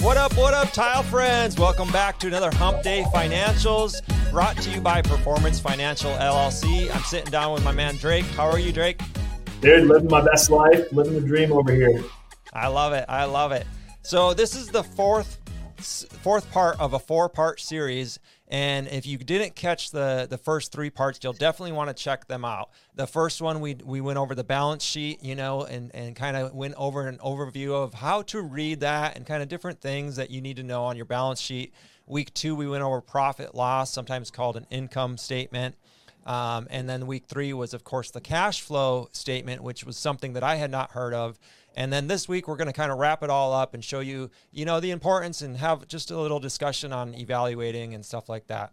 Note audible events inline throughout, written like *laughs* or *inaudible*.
What up, what up, tile friends? Welcome back to another Hump Day Financials brought to you by Performance Financial LLC. I'm sitting down with my man Drake. How are you, Drake? Dude, living my best life, living the dream over here. I love it. I love it. So this is the fourth fourth part of a four-part series and if you didn't catch the the first three parts, you'll definitely want to check them out. The first one we we went over the balance sheet, you know, and and kind of went over an overview of how to read that and kind of different things that you need to know on your balance sheet. Week two, we went over profit loss, sometimes called an income statement. Um, and then week three was, of course, the cash flow statement, which was something that I had not heard of. And then this week, we're going to kind of wrap it all up and show you, you know, the importance and have just a little discussion on evaluating and stuff like that.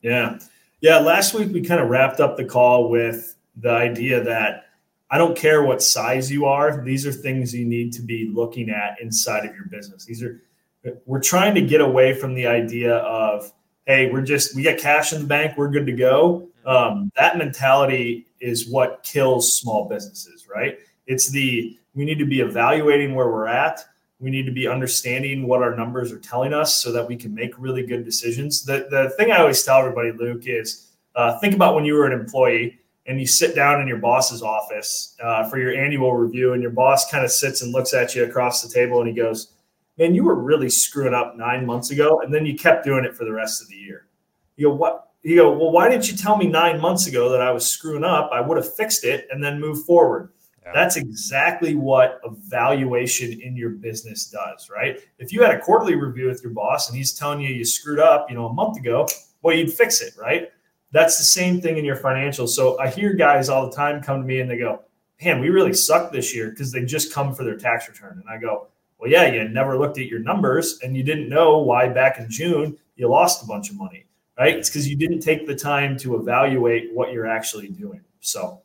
Yeah. Yeah. Last week, we kind of wrapped up the call with the idea that I don't care what size you are, these are things you need to be looking at inside of your business. These are, we're trying to get away from the idea of, hey, we're just, we got cash in the bank, we're good to go. Um, that mentality is what kills small businesses, right? It's the, we need to be evaluating where we're at. We need to be understanding what our numbers are telling us so that we can make really good decisions. The, the thing I always tell everybody, Luke, is uh, think about when you were an employee and you sit down in your boss's office uh, for your annual review, and your boss kind of sits and looks at you across the table and he goes, Man, you were really screwing up nine months ago, and then you kept doing it for the rest of the year. You go, What? You go, Well, why didn't you tell me nine months ago that I was screwing up? I would have fixed it and then moved forward. That's exactly what evaluation in your business does, right? If you had a quarterly review with your boss and he's telling you you screwed up, you know, a month ago, well, you'd fix it, right? That's the same thing in your financials. So I hear guys all the time come to me and they go, "Man, we really sucked this year because they just come for their tax return." And I go, "Well, yeah, you never looked at your numbers and you didn't know why back in June you lost a bunch of money, right? It's because you didn't take the time to evaluate what you're actually doing." So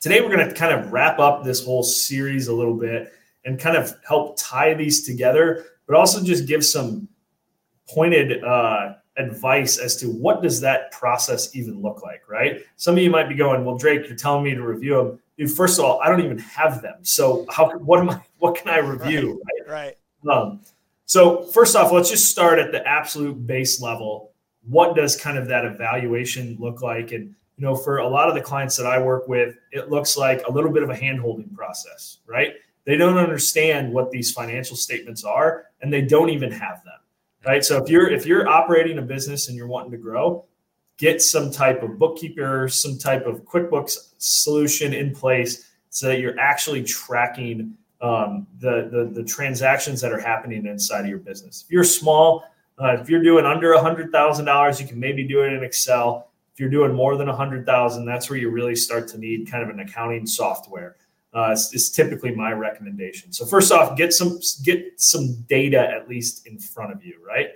Today, we're going to kind of wrap up this whole series a little bit and kind of help tie these together, but also just give some pointed uh, advice as to what does that process even look like, right? Some of you might be going, "Well, Drake, you're telling me to review them." Dude, first of all, I don't even have them, so how? What am I? *laughs* What can I review? Right. right. Um, so first off, let's just start at the absolute base level. What does kind of that evaluation look like, and you know, for a lot of the clients that I work with, it looks like a little bit of a hand-holding process, right? They don't understand what these financial statements are, and they don't even have them, right? So if you're if you're operating a business and you're wanting to grow, get some type of bookkeeper, some type of QuickBooks solution in place so that you're actually tracking um, the, the the transactions that are happening inside of your business. If you're small, uh, if you're doing under a hundred thousand dollars, you can maybe do it in Excel you're doing more than a hundred thousand, that's where you really start to need kind of an accounting software. Uh, is typically my recommendation. So first off, get some get some data at least in front of you, right?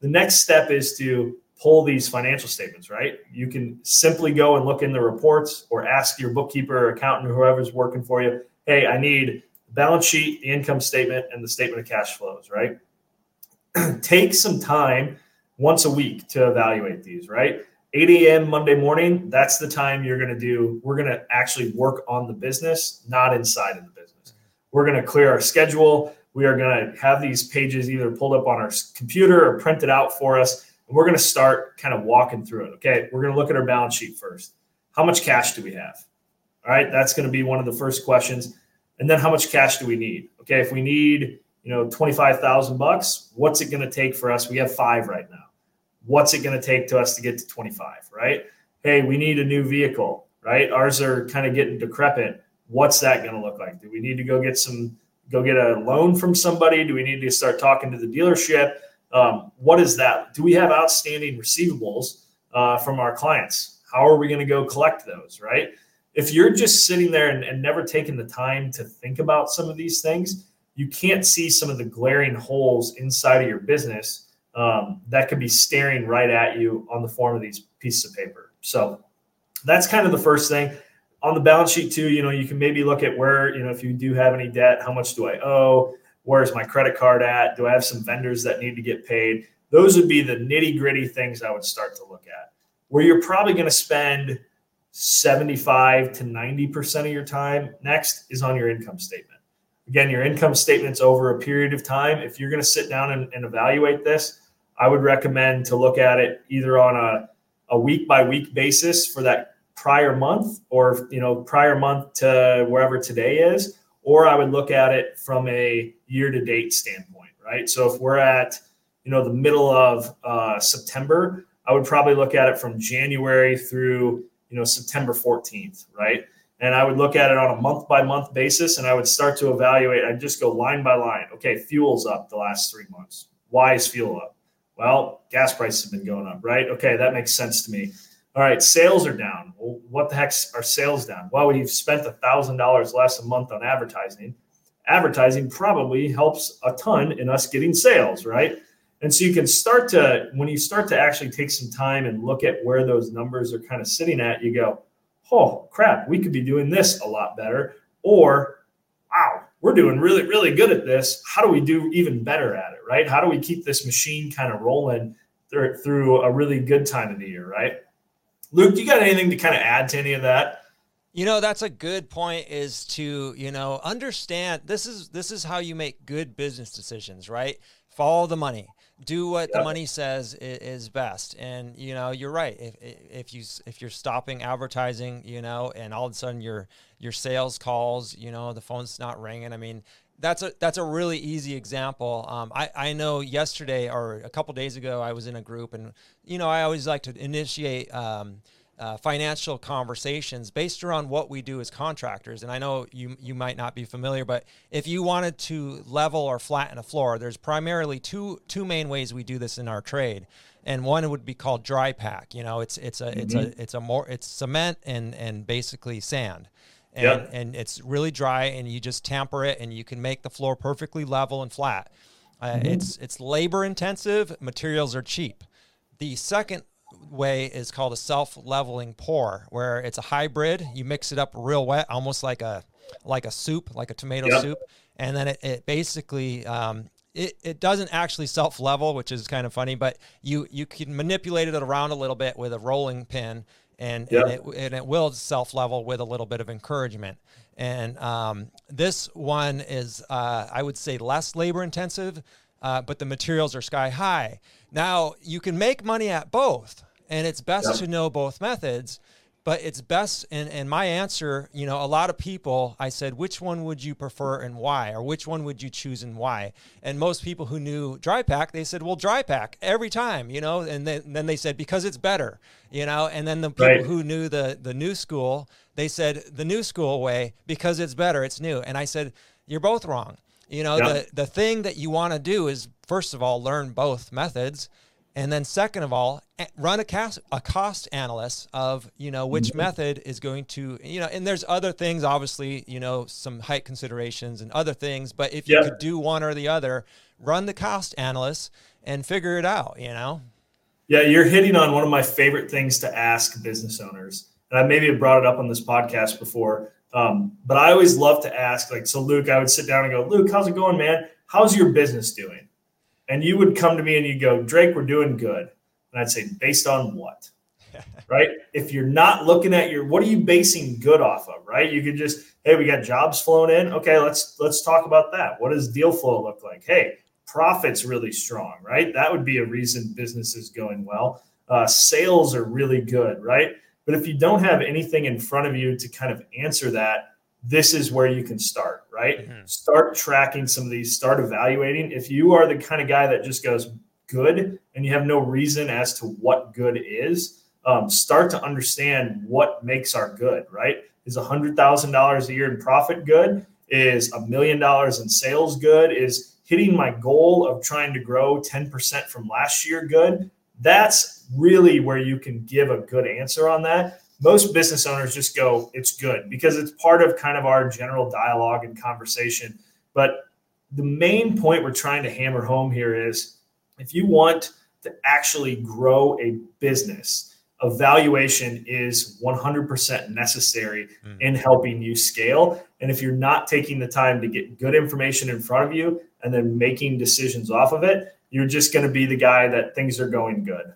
The next step is to pull these financial statements, right? You can simply go and look in the reports or ask your bookkeeper or accountant or whoever's working for you, hey, I need the balance sheet, the income statement, and the statement of cash flows, right? *clears throat* Take some time once a week to evaluate these, right? 8 a.m. Monday morning, that's the time you're going to do. We're going to actually work on the business, not inside of the business. We're going to clear our schedule. We are going to have these pages either pulled up on our computer or printed out for us. And we're going to start kind of walking through it. Okay. We're going to look at our balance sheet first. How much cash do we have? All right. That's going to be one of the first questions. And then how much cash do we need? Okay. If we need, you know, 25,000 bucks, what's it going to take for us? We have five right now what's it going to take to us to get to 25, right? Hey, we need a new vehicle, right? Ours are kind of getting decrepit. What's that going to look like? Do we need to go get some, go get a loan from somebody? Do we need to start talking to the dealership? Um, what is that? Do we have outstanding receivables uh, from our clients? How are we going to go collect those, right? If you're just sitting there and, and never taking the time to think about some of these things, you can't see some of the glaring holes inside of your business um, that could be staring right at you on the form of these pieces of paper. So that's kind of the first thing. On the balance sheet, too, you know, you can maybe look at where, you know, if you do have any debt, how much do I owe? Where's my credit card at? Do I have some vendors that need to get paid? Those would be the nitty gritty things I would start to look at. Where you're probably going to spend 75 to 90% of your time next is on your income statement. again, your income statements over a period of time. If you're going to sit down and, and evaluate this, I would recommend to look at it either on a, a week by week basis for that prior month or you know prior month to wherever today is or i would look at it from a year to date standpoint right? So if we're at you know the middle of uh, september i would probably look at it from january through you know september 14th right? And i would look at it on a month by month basis and i would start to evaluate i'd just go line by line. Okay fuel's up the last three months. Why is fuel up well gas prices have been going up right okay that makes sense to me all right, sales are down. Well, what the heck are sales down? Well, we've spent a thousand dollars less a month on advertising. Advertising probably helps a ton in us getting sales, right? And so you can start to when you start to actually take some time and look at where those numbers are kind of sitting at, you go, "Oh crap, we could be doing this a lot better," or "Wow, we're doing really really good at this. How do we do even better at it?" Right? How do we keep this machine kind of rolling through a really good time of the year, right? Luke, do you got anything to kind of add to any of that? You know, that's a good point is to, you know, understand this is this is how you make good business decisions, right? Follow the money. Do what the money says is best. And you know, you're right. If if you if you're stopping advertising, you know, and all of a sudden your your sales calls, you know, the phone's not ringing. I mean, that's a that's a really easy example. Um, I I know yesterday or a couple days ago I was in a group and you know I always like to initiate um, uh, financial conversations based around what we do as contractors. And I know you you might not be familiar, but if you wanted to level or flatten a floor, there's primarily two two main ways we do this in our trade. And one would be called dry pack. You know, it's it's a mm-hmm. it's a it's a more it's cement and and basically sand and, yep. and it's really dry and you just tamper it and you can make the floor perfectly level and flat. Uh, mm-hmm. It's it's labor intensive. Materials are cheap. The second way is called a self leveling pour, where it's a hybrid. You mix it up real wet, almost like a like a soup, like a tomato yep. soup, and then it, it basically um, it, it doesn't actually self level, which is kind of funny, but you you can manipulate it around a little bit with a rolling pin and, and, it, and it will self level with a little bit of encouragement. And um, this one is, uh, I would say, less labor intensive, uh, but the materials are sky high. Now, you can make money at both, and it's best to know both methods but it's best and, and my answer you know a lot of people i said which one would you prefer and why or which one would you choose and why? And most people who knew dry pack they said well dry pack every time you know and then, then they said because it's better you know and then the people right. who knew the the new school they said the new school way because it's better it's new and i said you're both wrong you know yeah. the the thing that you want to do is first of all learn both methods and then second of all, run a cost, a cost analysis of, you know, which mm-hmm. method is going to, you know, and there's other things, obviously, you know, some height considerations and other things, but if you could do one or the other, run the cost analysis and figure it out, you know? Yeah, you're hitting on one of my favorite things to ask business owners. And I maybe have brought it up on this podcast before. Um, but I always love to ask, like, so Luke, I would sit down and go, Luke, how's it going, man? How's your business doing? and you would come to me and you go, Drake, we're doing good. And I'd say, based on what? *laughs* right? If you're not looking at your, what are you basing good off of? Right? You could just, hey, we got jobs flowing in. Okay, let's let's talk about that. What does deal flow look like? Hey, profits really strong, right? That would be a reason business is going well. Uh, sales are really good, right? But if you don't have anything in front of you to kind of answer that, this is where you can start, right? Mm-hmm. Start tracking some of these, start evaluating. If you are the kind of guy that just goes good and you have no reason as to what good is, um, start to understand what makes our good, right? Is $100,000 a year in profit good? Is a million dollars in sales good? Is hitting my goal of trying to grow 10% from last year good? That's really where you can give a good answer on that most business owners just go, it's good because it's part of kind of our general dialogue and conversation. But the main point we're trying to hammer home here is if you want to actually grow a business, evaluation is 100% necessary mm. in helping you scale. And if you're not taking the time to get good information in front of you and then making decisions off of it, you're just going to be the guy that things are going good.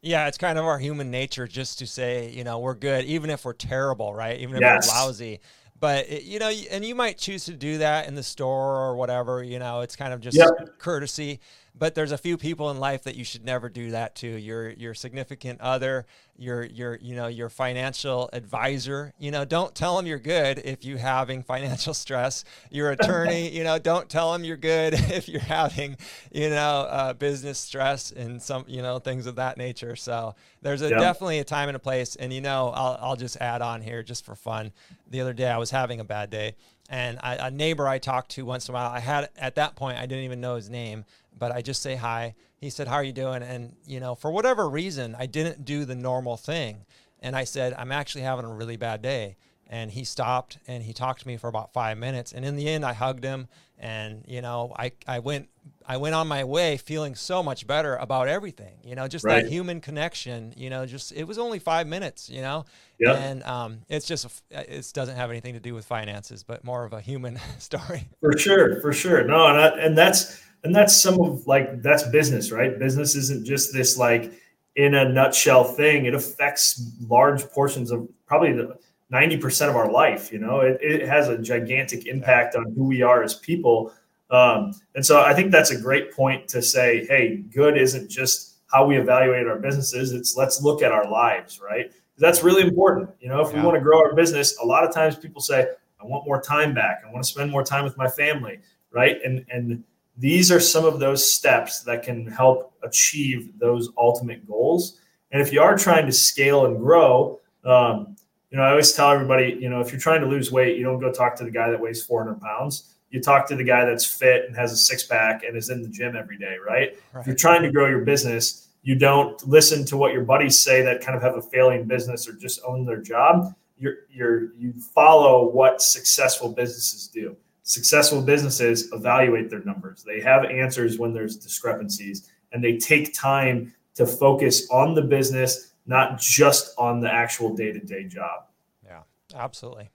Yeah, it's kind of our human nature just to say, you know, we're good, even if we're terrible, right? Even if yes. we're lousy. but it, you know, and you might choose to do that in the store or whatever. You know, it's kind of just yep. courtesy but there's a few people in life that you should never do that to. Your your significant other your your you know your financial advisor you know don't tell them you're good if you're having *laughs* financial stress. Your attorney *laughs* you know don't tell them you're good *laughs* if you're having you know uh, business stress and some you know things of that nature. So there's a yeah. definitely a time and a place. And you know I'll, I'll just add on here just for fun. The other day i was having a bad day and I, a neighbor I talked to once in a while, I had at that point I didn't even know his name, but I just say hi. He said, "How are you doing?" And you know, for whatever reason, I didn't do the normal thing, and I said, "I'm actually having a really bad day." And he stopped and he talked to me for about five minutes, and in the end, I hugged him, and you know, I I went I went on my way feeling so much better about everything. You know, just right. that human connection. You know, just it was only five minutes. You know, yeah. And um, it's just it doesn't have anything to do with finances, but more of a human *laughs* story. For sure, for sure. No, and I, and that's and that's some of like that's business, right? Business isn't just this like in a nutshell thing. It affects large portions of probably the 90% of our life. You know, it, it has a gigantic impact on who we are as people. Um, and so I think that's a great point to say, hey, good isn't just how we evaluate our businesses. It's let's look at our lives, right? That's really important. You know, if yeah. we want to grow our business, a lot of times people say, I want more time back. I want to spend more time with my family, right? And and these are some of those steps that can help achieve those ultimate goals. And if you are trying to scale and grow, um, you know, I always tell everybody, you know, if you're trying to lose weight, you don't go talk to the guy that weighs 400 pounds. You talk to the guy that's fit and has a six pack and is in the gym every day, right? right? If you're trying to grow your business, you don't listen to what your buddies say that kind of have a failing business or just own their job. You're, you're, you follow what successful businesses do successful businesses evaluate their numbers. They have answers when there's discrepancies and they take time to focus on the business, not just on the actual day to day job. Yeah, absolutely.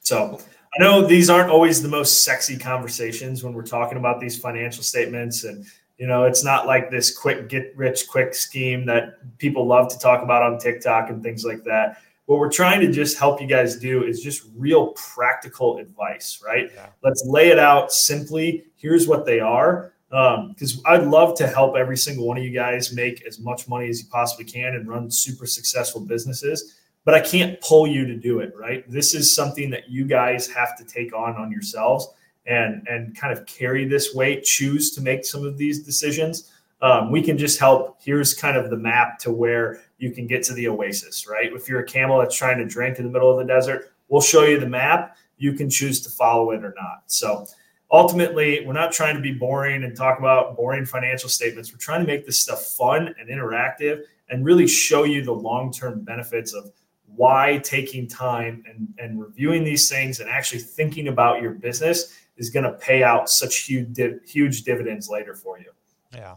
So I know these aren't always the most sexy conversations when we're talking about these financial statements. And, you know, it's not like this quick get rich quick scheme that people love to talk about on TikTok and things like that what we're trying to just help you guys do is just real practical advice, right? Yeah. Let's lay it out simply. Here's what they are. Because um, I'd love to help every single one of you guys make as much money as you possibly can and run super successful businesses. But I can't pull you to do it, right? This is something that you guys have to take on on yourselves and and kind of carry this weight. Choose to make some of these decisions. Um, we can just help. Here's kind of the map to where you can get to the oasis, right? If you're a camel that's trying to drink in the middle of the desert, we'll show you the map. You can choose to follow it or not. So ultimately, we're not trying to be boring and talk about boring financial statements. We're trying to make this stuff fun and interactive and really show you the long term benefits of why taking time and, and reviewing these things and actually thinking about your business is going to pay out such huge, huge dividends later for you. Yeah.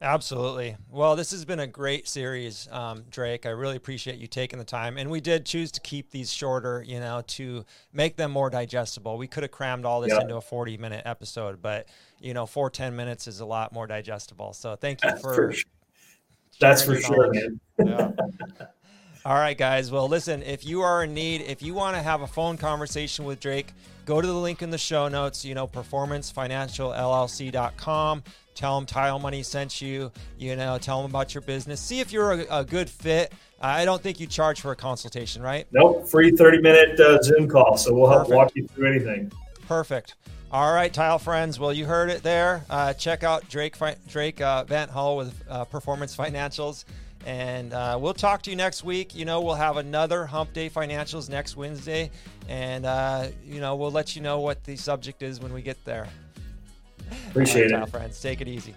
Absolutely. Well, this has been a great series, um, Drake. I really appreciate you taking the time. And we did choose to keep these shorter, you know, to make them more digestible. We could have crammed all this into a 40 minute episode, but, you know, four, 10 minutes is a lot more digestible. So thank you That's for. for sure. That's for sure, man. yeah. *laughs* All right, guys. Well, listen, if you are in need, if you want to have a phone conversation with Drake, go to the link in the show notes, you know, performancefinancialllc.com. Tell them Tile Money sent you. You know, tell them about your business. See if you're a, a good fit. I don't think you charge for a consultation, right? Nope, free 30 minute uh, Zoom call. So we'll help Perfect. walk you through anything. Perfect. All right, tile friends. Well, you heard it there. Uh, check out Drake Drake uh, Van Hull with uh, Performance Financials, and uh, we'll talk to you next week. You know, we'll have another Hump Day Financials next Wednesday, and uh, you know, we'll let you know what the subject is when we get there. Appreciate right, it. friends. Take it easy.